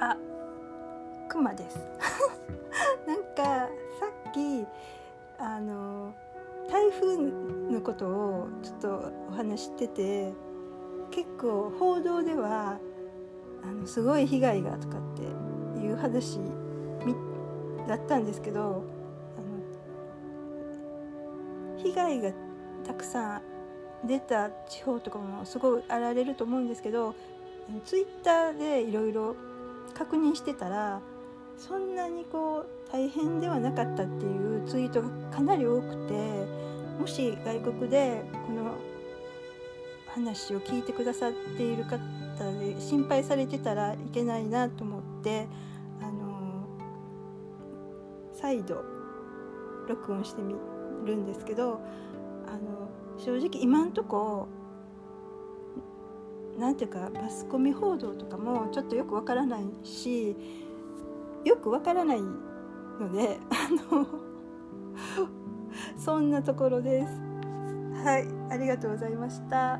あ熊です。なんかさっきあの台風のことをちょっとお話してて結構報道ではあのすごい被害がとかっていう話だったんですけどあの被害がたくさん出た地方とかもすごいあられると思うんですけどツイッターでいろいろ確認してたらそんなにこう大変ではなかったっていうツイートがかなり多くてもし外国でこの話を聞いてくださっている方で心配されてたらいけないなと思ってあの再度録音してみるんですけどあの正直今んとこなんていうかマスコミ報道とかもちょっとよくわからないしよくわからないのであの そんなところです。はい、ありがとうございました。